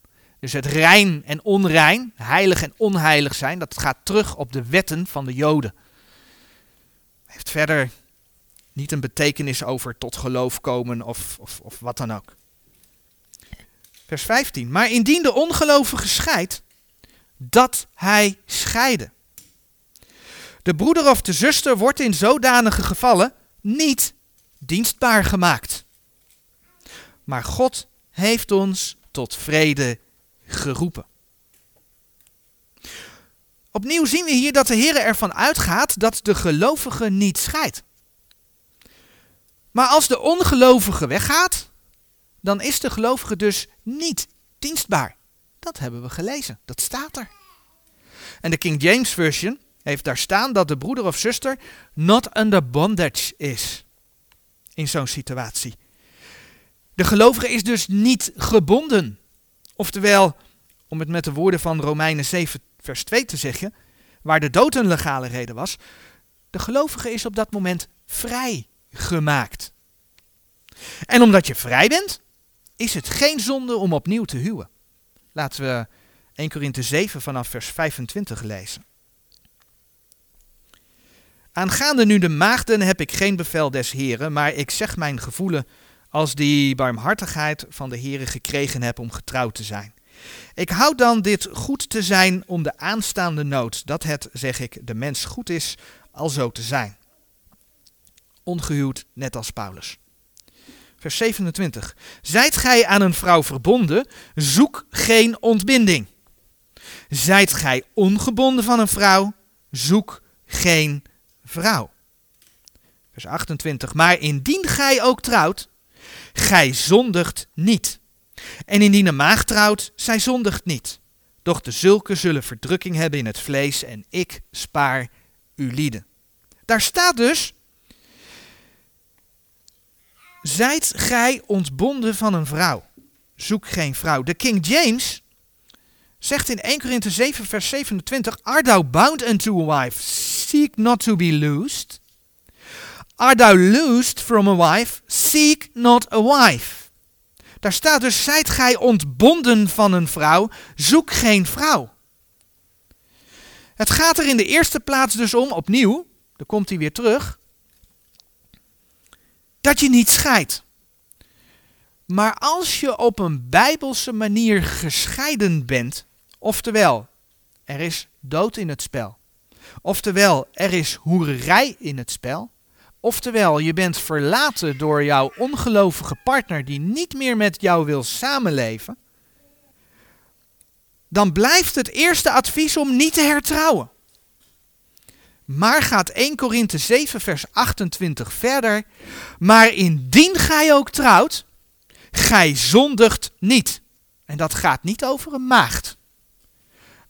Dus het rein en onrein, heilig en onheilig zijn, dat gaat terug op de wetten van de Joden. Heeft verder niet een betekenis over tot geloof komen of, of, of wat dan ook. Vers 15. Maar indien de ongelovige scheidt, dat hij scheide. De broeder of de zuster wordt in zodanige gevallen niet dienstbaar gemaakt. Maar God heeft ons tot vrede geroepen. Opnieuw zien we hier dat de Heer ervan uitgaat dat de gelovige niet scheidt. Maar als de ongelovige weggaat, dan is de gelovige dus niet dienstbaar. Dat hebben we gelezen, dat staat er. En de King James Version heeft daar staan dat de broeder of zuster not under bondage is in zo'n situatie. De gelovige is dus niet gebonden. Oftewel, om het met de woorden van Romeinen 7, vers 2 te zeggen, waar de dood een legale reden was, de gelovige is op dat moment vrij gemaakt. En omdat je vrij bent, is het geen zonde om opnieuw te huwen. Laten we 1 Korinthe 7 vanaf vers 25 lezen. Aangaande nu de maagden heb ik geen bevel des Heren, maar ik zeg mijn gevoelen als die barmhartigheid van de Heren gekregen heb om getrouwd te zijn. Ik houd dan dit goed te zijn om de aanstaande nood, dat het, zeg ik, de mens goed is, al zo te zijn. Ongehuwd, net als Paulus. Vers 27. Zijt gij aan een vrouw verbonden, zoek geen ontbinding. Zijt gij ongebonden van een vrouw, zoek geen vrouw. Vers 28. Maar indien gij ook trouwt, gij zondigt niet. En indien een maag trouwt, zij zondigt niet. Doch de zulke zullen verdrukking hebben in het vlees en ik spaar uw lieden. Daar staat dus, zijt gij ontbonden van een vrouw. Zoek geen vrouw. De King James zegt in 1 Korinthe 7 vers 27, Art thou bound unto a wife, seek not to be loosed. Art thou loosed from a wife, seek not a wife. Daar staat dus, zijt gij ontbonden van een vrouw, zoek geen vrouw. Het gaat er in de eerste plaats dus om, opnieuw, dan komt hij weer terug, dat je niet scheidt. Maar als je op een bijbelse manier gescheiden bent, oftewel, er is dood in het spel, oftewel, er is hoererij in het spel, Oftewel, je bent verlaten door jouw ongelovige partner die niet meer met jou wil samenleven. Dan blijft het eerste advies om niet te hertrouwen. Maar gaat 1 Korinthe 7 vers 28 verder. Maar indien gij ook trouwt, gij zondigt niet. En dat gaat niet over een maagd.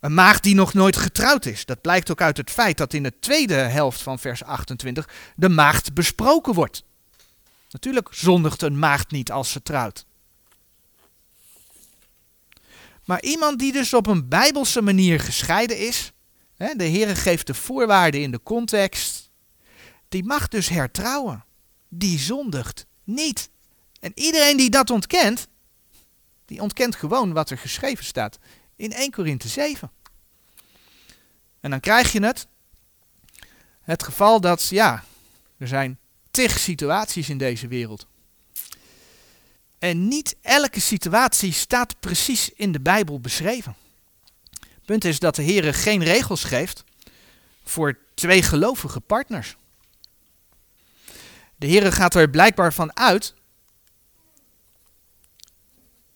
Een maagd die nog nooit getrouwd is. Dat blijkt ook uit het feit dat in de tweede helft van vers 28 de maagd besproken wordt. Natuurlijk zondigt een maagd niet als ze trouwt. Maar iemand die dus op een bijbelse manier gescheiden is, hè, de Heer geeft de voorwaarden in de context, die mag dus hertrouwen. Die zondigt niet. En iedereen die dat ontkent, die ontkent gewoon wat er geschreven staat in 1 Korinthe 7. En dan krijg je het, het geval dat, ja, er zijn tig situaties in deze wereld. En niet elke situatie staat precies in de Bijbel beschreven. Het punt is dat de Heer geen regels geeft voor twee gelovige partners. De Heer gaat er blijkbaar van uit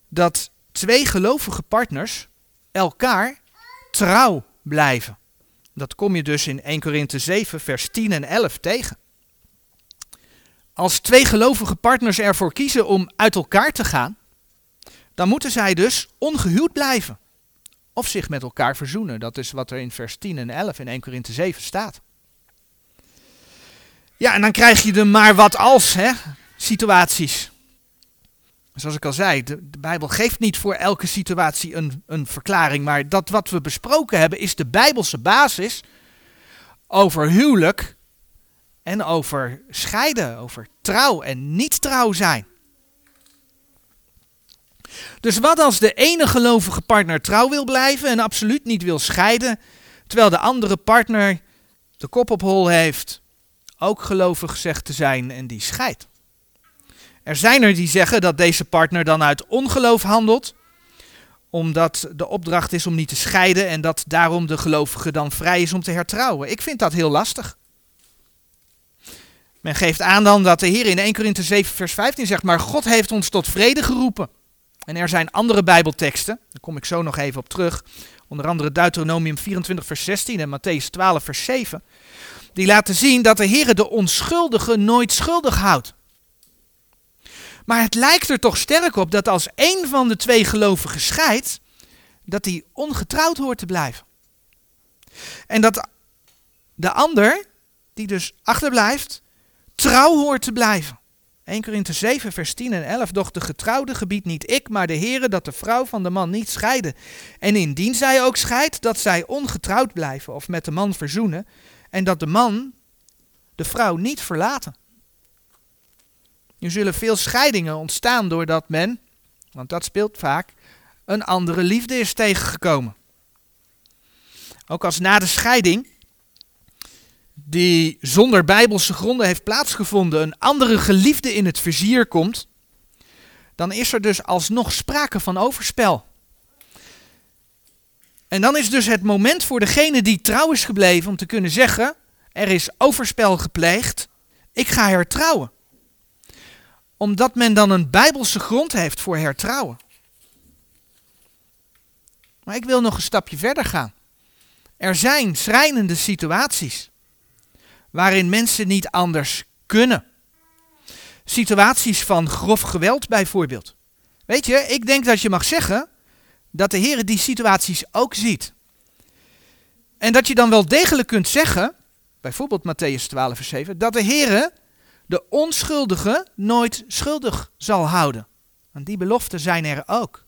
dat twee gelovige partners elkaar trouw blijven. Dat kom je dus in 1 Korinthe 7, vers 10 en 11 tegen. Als twee gelovige partners ervoor kiezen om uit elkaar te gaan, dan moeten zij dus ongehuwd blijven. Of zich met elkaar verzoenen. Dat is wat er in vers 10 en 11 in 1 Korinthe 7 staat. Ja, en dan krijg je de maar wat als hè, situaties. Zoals ik al zei, de, de, Bijbel geeft niet voor elke situatie een, een verklaring, maar dat wat we besproken hebben is de Bijbelse basis over huwelijk en over scheiden, over trouw en niet trouw zijn. Dus wat als de ene gelovige partner trouw wil blijven en absoluut niet wil scheiden, terwijl de andere partner de kop op hol heeft, ook gelovig zegt te zijn en die scheidt? Er zijn er die zeggen dat deze partner dan uit ongeloof handelt, omdat de opdracht is om niet te scheiden en dat daarom de gelovige dan vrij is om te hertrouwen. Ik vind dat heel lastig. Men geeft aan dan dat de Heer in 1 Korinthe 7 vers 15 zegt, maar God heeft ons tot vrede geroepen. En er zijn andere bijbelteksten, daar kom ik zo nog even op terug, onder andere Deuteronomium 24 vers 16 en Matthäus 12 vers 7, die laten zien dat de Heer de onschuldige nooit schuldig houdt. Maar het lijkt er toch sterk op dat als een van de twee gelovigen scheidt, dat hij ongetrouwd hoort te blijven. En dat de ander, die dus achterblijft, trouw hoort te blijven. 1 Korinthe 7, vers 10 en 11. Doch de getrouwde gebied niet ik, maar de Heere dat de vrouw van de man niet scheiden. En indien zij ook scheidt, dat zij ongetrouwd blijven of met de man verzoenen. En dat de man de vrouw niet verlaten. Nu zullen veel scheidingen ontstaan doordat men, want dat speelt vaak, een andere liefde is tegengekomen. Ook als na de scheiding, die zonder bijbelse gronden heeft plaatsgevonden, een andere geliefde in het vizier komt, dan is er dus alsnog sprake van overspel. En dan is dus het moment voor degene die trouw is gebleven om te kunnen zeggen: er is overspel gepleegd, ik ga hertrouwen omdat men dan een bijbelse grond heeft voor hertrouwen. Maar ik wil nog een stapje verder gaan. Er zijn schrijnende situaties waarin mensen niet anders kunnen. Situaties van grof geweld bijvoorbeeld. Weet je, ik denk dat je mag zeggen dat de Heer die situaties ook ziet. En dat je dan wel degelijk kunt zeggen, bijvoorbeeld Matthäus 12, vers 7, dat de Heer de onschuldige nooit schuldig zal houden. Want die beloften zijn er ook.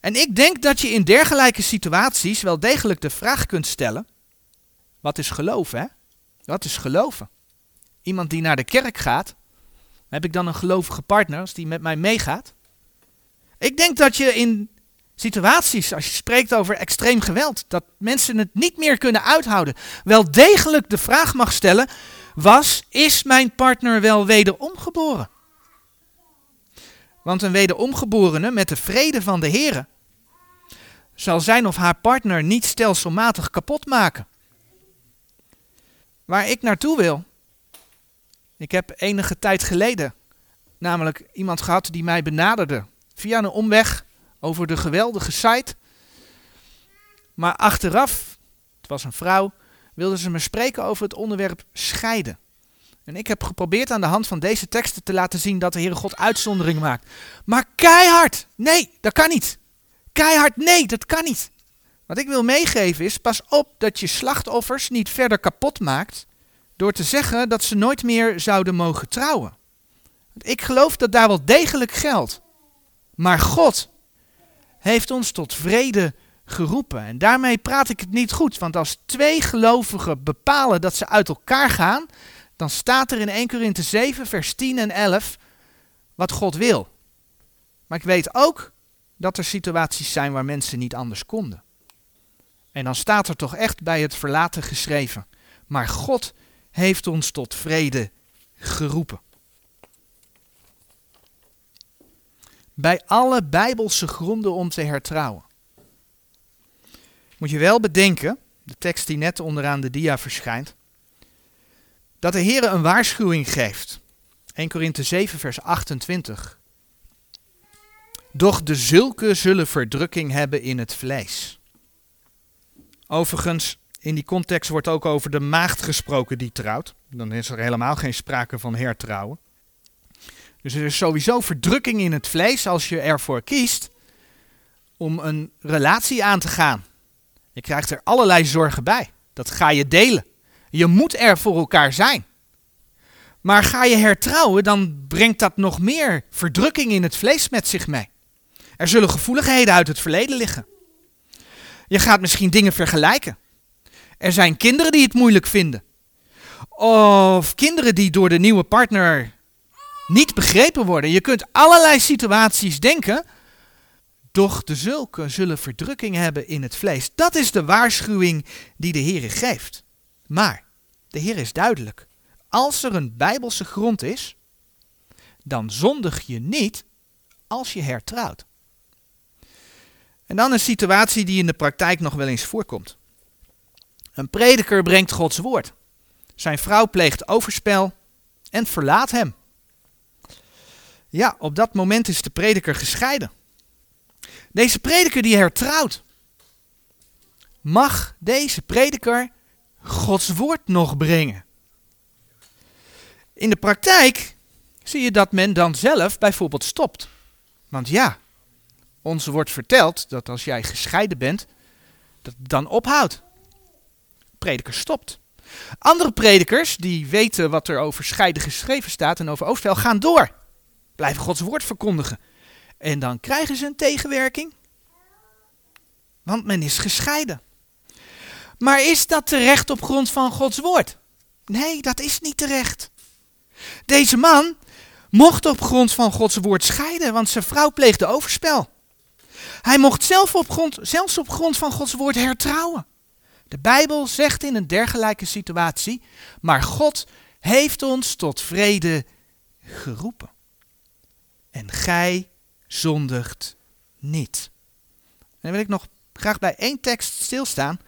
En ik denk dat je in dergelijke situaties wel degelijk de vraag kunt stellen: wat is geloven? Hè? Wat is geloven? Iemand die naar de kerk gaat, heb ik dan een gelovige partner als die met mij meegaat? Ik denk dat je in situaties, als je spreekt over extreem geweld, dat mensen het niet meer kunnen uithouden, wel degelijk de vraag mag stellen: was, is mijn partner wel wederom geboren? Want een wederomgeborene met de vrede van de Heer zal zijn of haar partner niet stelselmatig kapot maken. Waar ik naartoe wil. Ik heb enige tijd geleden namelijk iemand gehad die mij benaderde via een omweg over de geweldige site. Maar achteraf, het was een vrouw, wilden ze me spreken over het onderwerp scheiden. En ik heb geprobeerd aan de hand van deze teksten te laten zien dat de Heere God uitzondering maakt. Maar keihard, nee, dat kan niet. Keihard, nee, dat kan niet. Wat ik wil meegeven is, pas op dat je slachtoffers niet verder kapot maakt door te zeggen dat ze nooit meer zouden mogen trouwen. Ik geloof dat daar wel degelijk geldt. Maar God heeft ons tot vrede geroepen. En daarmee praat ik het niet goed, want als twee gelovigen bepalen dat ze uit elkaar gaan, dan staat er in 1 Korinthe 7, vers 10 en 11 wat God wil. Maar ik weet ook dat er situaties zijn waar mensen niet anders konden. En dan staat er toch echt bij het verlaten geschreven. Maar God heeft ons tot vrede geroepen. Bij alle bijbelse gronden om te hertrouwen moet je wel bedenken de tekst die net onderaan de dia verschijnt, dat de Heer een waarschuwing geeft. 1 Korinthe 7, vers 28. Doch de zulke zullen verdrukking hebben in het vlees. Overigens, in die context wordt ook over de maagd gesproken die trouwt. Dan is er helemaal geen sprake van hertrouwen. Dus er is sowieso verdrukking in het vlees als je ervoor kiest om een relatie aan te gaan. Je krijgt er allerlei zorgen bij. Dat ga je delen. Je moet er voor elkaar zijn. Maar ga je hertrouwen, dan brengt dat nog meer verdrukking in het vlees met zich mee. Er zullen gevoeligheden uit het verleden liggen. Je gaat misschien dingen vergelijken. Er zijn kinderen die het moeilijk vinden. Of kinderen die door de nieuwe partner niet begrepen worden. Je kunt allerlei situaties denken. Doch de zulke zullen verdrukking hebben in het vlees. Dat is de waarschuwing die de Heer geeft. Maar de Heer is duidelijk. Als er een bijbelse grond is, dan zondig je niet als je hertrouwt. En dan een situatie die in de praktijk nog wel eens voorkomt. Een prediker brengt Gods woord. Zijn vrouw pleegt overspel en verlaat hem. Ja, op dat moment is de prediker gescheiden. Deze prediker die hertrouwt. Mag deze prediker Gods woord nog brengen? In de praktijk zie je dat men dan zelf bijvoorbeeld stopt. Want ja, ons wordt verteld dat als jij gescheiden bent, dat het dan ophoudt. Prediker stopt. Andere predikers, die weten wat er over scheiden geschreven staat en over overspel, gaan door. Blijven Gods woord verkondigen. En dan krijgen ze een tegenwerking. Want men is gescheiden. Maar is dat terecht op grond van Gods woord? Nee, dat is niet terecht. Deze man mocht op grond van Gods woord scheiden, want zijn vrouw pleegde overspel. Hij mocht zelf op grond, zelfs op grond van Gods woord hertrouwen. De Bijbel zegt in een dergelijke situatie, maar God heeft ons tot vrede geroepen. En gij zondigt niet. En dan wil ik nog graag bij één tekst stilstaan,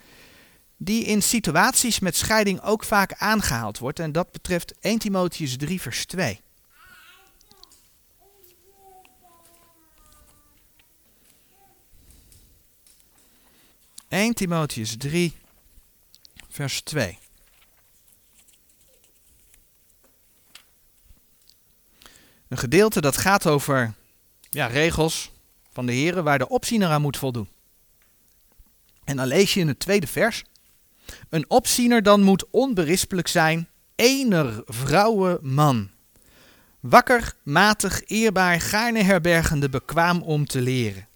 die in situaties met scheiding ook vaak aangehaald wordt. En dat betreft 1 Timotheus 3, vers 2. 1 Timotheus 3, vers 2. Een gedeelte dat gaat over ja, regels van de heren waar de opziener aan moet voldoen. En dan lees je in het tweede vers. Een opziener dan moet onberispelijk zijn, ener vrouwen man. Wakker, matig, eerbaar, gaarne herbergende, bekwaam om te leren.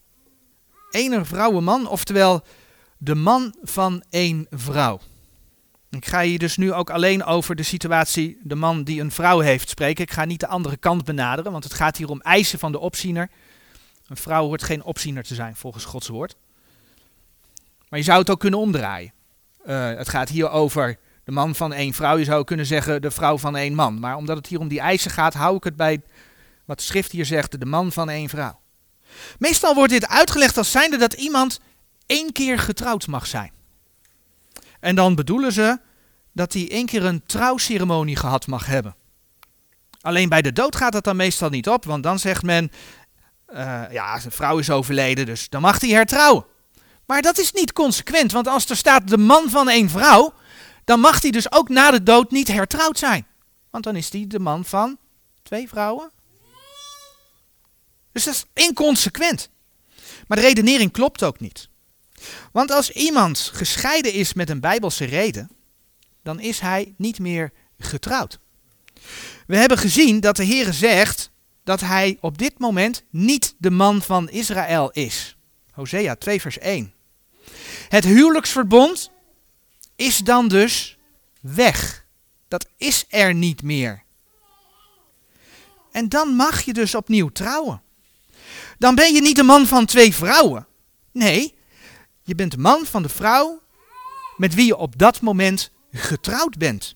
Ener vrouwen man, oftewel de man van één vrouw. Ik ga hier dus nu ook alleen over de situatie, de man die een vrouw heeft, spreken. Ik ga niet de andere kant benaderen, want het gaat hier om eisen van de opziener. Een vrouw hoort geen opziener te zijn, volgens Gods woord. Maar je zou het ook kunnen omdraaien. Uh, het gaat hier over de man van één vrouw. Je zou kunnen zeggen de vrouw van één man. Maar omdat het hier om die eisen gaat, hou ik het bij wat de schrift hier zegt, de man van één vrouw. Meestal wordt dit uitgelegd als zijnde dat iemand één keer getrouwd mag zijn. En dan bedoelen ze dat hij één keer een trouwceremonie gehad mag hebben. Alleen bij de dood gaat dat dan meestal niet op, want dan zegt men, uh, ja, zijn vrouw is overleden, dus dan mag hij hertrouwen. Maar dat is niet consequent, want als er staat de man van één vrouw, dan mag hij dus ook na de dood niet hertrouwd zijn. Want dan is hij de man van twee vrouwen. Dus dat is inconsequent. Maar de redenering klopt ook niet. Want als iemand gescheiden is met een bijbelse reden, dan is hij niet meer getrouwd. We hebben gezien dat de Heer zegt dat hij op dit moment niet de man van Israël is. Hosea 2 vers 1. Het huwelijksverbond is dan dus weg. Dat is er niet meer. En dan mag je dus opnieuw trouwen. Dan ben je niet de man van twee vrouwen. Nee, je bent man van de vrouw met wie je op dat moment getrouwd bent.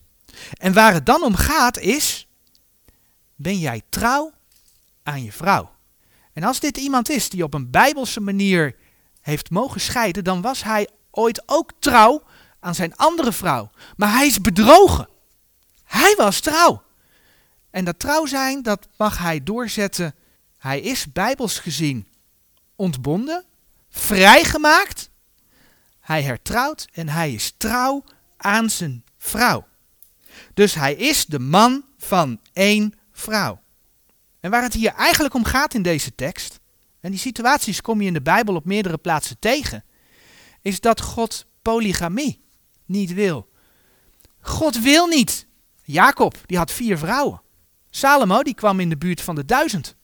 En waar het dan om gaat is, ben jij trouw aan je vrouw? En als dit iemand is die op een bijbelse manier heeft mogen scheiden, dan was hij ooit ook trouw aan zijn andere vrouw. Maar hij is bedrogen. Hij was trouw. En dat trouw zijn, dat mag hij doorzetten. Hij is bijbels gezien ontbonden, vrijgemaakt. Hij hertrouwt en hij is trouw aan zijn vrouw. Dus hij is de man van één vrouw. En waar het hier eigenlijk om gaat in deze tekst, en die situaties kom je in de Bijbel op meerdere plaatsen tegen, is dat God polygamie niet wil. God wil niet. Jacob, die had vier vrouwen. Salomo, die kwam in de buurt van de duizend.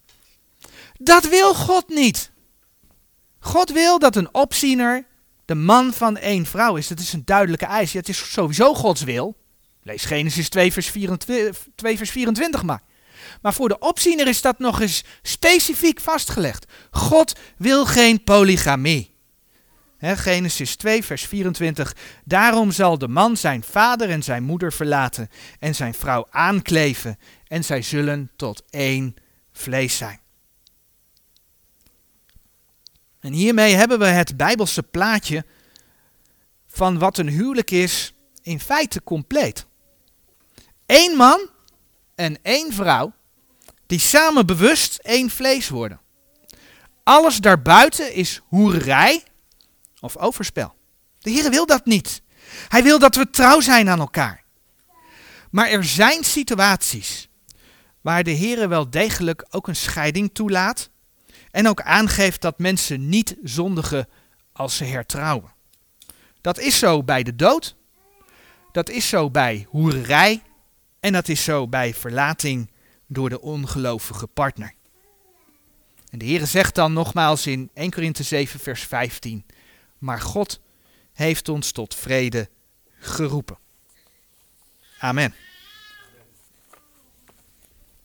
Dat wil God niet. God wil dat een opziener de man van één vrouw is. Dat is een duidelijke eis. Ja, het is sowieso Gods wil. Lees Genesis 2 vers 24, 2 vers 24 maar. Maar voor de opziener is dat nog eens specifiek vastgelegd. God wil geen polygamie. Genesis 2, vers 24. Daarom zal de man zijn vader en zijn moeder verlaten en zijn vrouw aankleven en zij zullen tot één vlees zijn. En hiermee hebben we het Bijbelse plaatje van wat een huwelijk is in feite compleet. Eén man en één vrouw die samen bewust één vlees worden. Alles daarbuiten is hoerij of overspel. De Heer wil dat niet. Hij wil dat we trouw zijn aan elkaar. Maar er zijn situaties waar de Heer wel degelijk ook een scheiding toelaat en ook aangeeft dat mensen niet zondigen als ze hertrouwen. Dat is zo bij de dood, dat is zo bij hoererij en dat is zo bij verlating door de ongelovige partner. En de Heer zegt dan nogmaals in 1 Korinthe 7 vers 15, maar God heeft ons tot vrede geroepen. Amen.